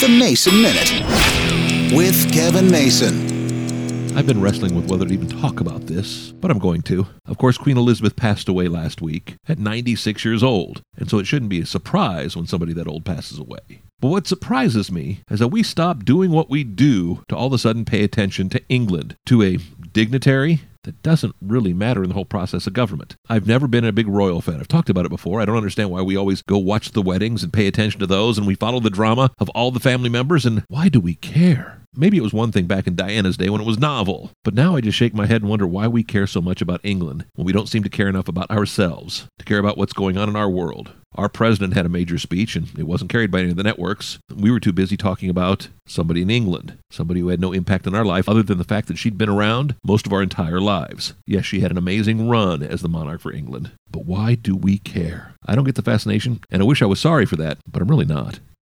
The Mason Minute with Kevin Mason. I've been wrestling with whether to even talk about this, but I'm going to. Of course, Queen Elizabeth passed away last week at 96 years old, and so it shouldn't be a surprise when somebody that old passes away. But what surprises me is that we stop doing what we do to all of a sudden pay attention to England, to a dignitary that doesn't really matter in the whole process of government. I've never been a big royal fan. I've talked about it before. I don't understand why we always go watch the weddings and pay attention to those and we follow the drama of all the family members and why do we care? Maybe it was one thing back in Diana's day when it was novel, but now I just shake my head and wonder why we care so much about England when we don't seem to care enough about ourselves, to care about what's going on in our world. Our president had a major speech, and it wasn't carried by any of the networks. We were too busy talking about somebody in England, somebody who had no impact on our life other than the fact that she'd been around most of our entire lives. Yes, she had an amazing run as the monarch for England, but why do we care? I don't get the fascination, and I wish I was sorry for that, but I'm really not.